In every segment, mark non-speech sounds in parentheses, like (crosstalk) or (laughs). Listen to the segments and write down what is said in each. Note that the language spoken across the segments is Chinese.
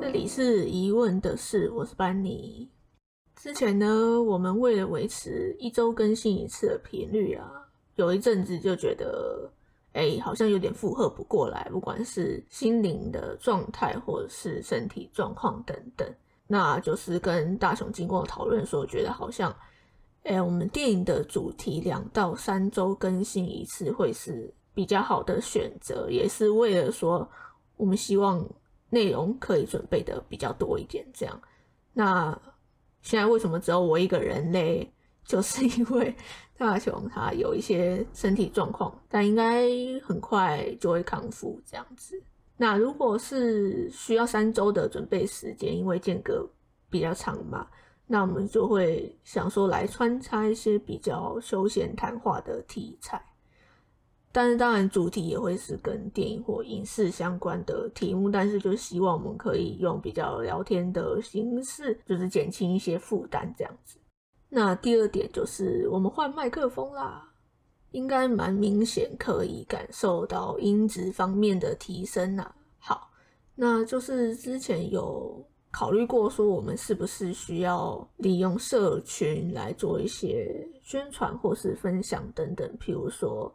这里是疑问的事，我是班尼。之前呢，我们为了维持一周更新一次的频率啊，有一阵子就觉得，哎，好像有点负荷不过来，不管是心灵的状态或者是身体状况等等。那就是跟大雄经过讨论说，觉得好像，哎，我们电影的主题两到三周更新一次会是比较好的选择，也是为了说，我们希望内容可以准备的比较多一点，这样。那现在为什么只有我一个人嘞？就是因为大雄他有一些身体状况，但应该很快就会康复这样子。那如果是需要三周的准备时间，因为间隔比较长嘛，那我们就会想说来穿插一些比较休闲谈话的题材。但是当然主题也会是跟电影或影视相关的题目，但是就希望我们可以用比较聊天的形式，就是减轻一些负担这样子。那第二点就是我们换麦克风啦。应该蛮明显，可以感受到音质方面的提升呐。好，那就是之前有考虑过，说我们是不是需要利用社群来做一些宣传或是分享等等，譬如说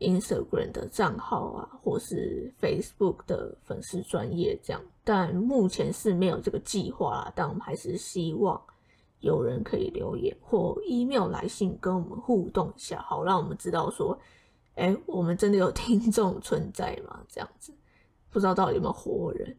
Instagram 的账号啊，或是 Facebook 的粉丝专业这样。但目前是没有这个计划啦，但我们还是希望。有人可以留言或 email 来信跟我们互动一下，好让我们知道说，哎，我们真的有 (laughs) 听众存在吗？这样子，不知道到底有没有活人。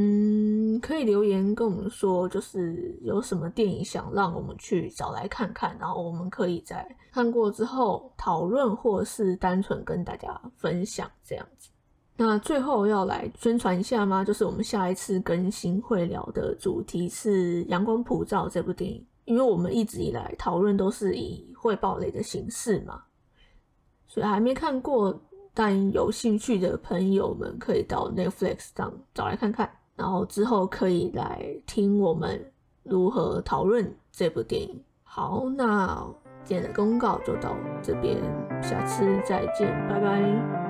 嗯，可以留言跟我们说，就是有什么电影想让我们去找来看看，然后我们可以在看过之后讨论，或是单纯跟大家分享这样子。那最后要来宣传一下吗？就是我们下一次更新会聊的主题是《阳光普照》这部电影，因为我们一直以来讨论都是以汇报类的形式嘛，所以还没看过，但有兴趣的朋友们可以到 Netflix 上找来看看，然后之后可以来听我们如何讨论这部电影。好，那今天的公告就到这边，下次再见，拜拜。